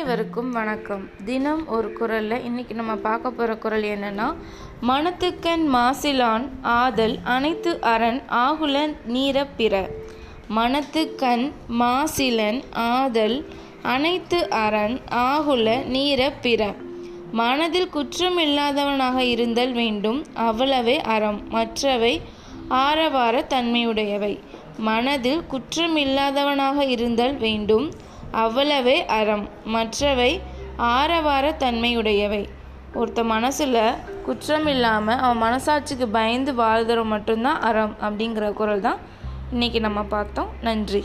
அனைவருக்கும் வணக்கம். தினம் ஒரு குரலில் இன்னைக்கு நம்ம பார்க்க போகிற குரல் என்னன்னா மனத்துக்கண் மாசிலான் ஆதல் அனைத்து அரண் ஆகுல நீர பிற. மனத்துக்கண் மாசிலன் ஆதல் அனைத்து அரண் ஆகுல நீர பிற. மனதில் குற்றமில்லாதவனாக இருந்தல் வேண்டும். அவ்வளவே அறம். மற்றவை ஆரவார தன்மையுடையவை. மனதில் குற்றமில்லாதவனாக இருந்தல் வேண்டும். அவ்வளவே அறம் மற்றவை ஆரவார தன்மையுடையவை. ஒருத்த மனசில் குற்றம் இல்லாமல் அவன் மனசாட்சிக்கு பயந்து வாழ்தற மட்டும்தான் அறம் அப்படிங்கிற குரல் தான் இன்றைக்கி நம்ம பார்த்தோம். நன்றி.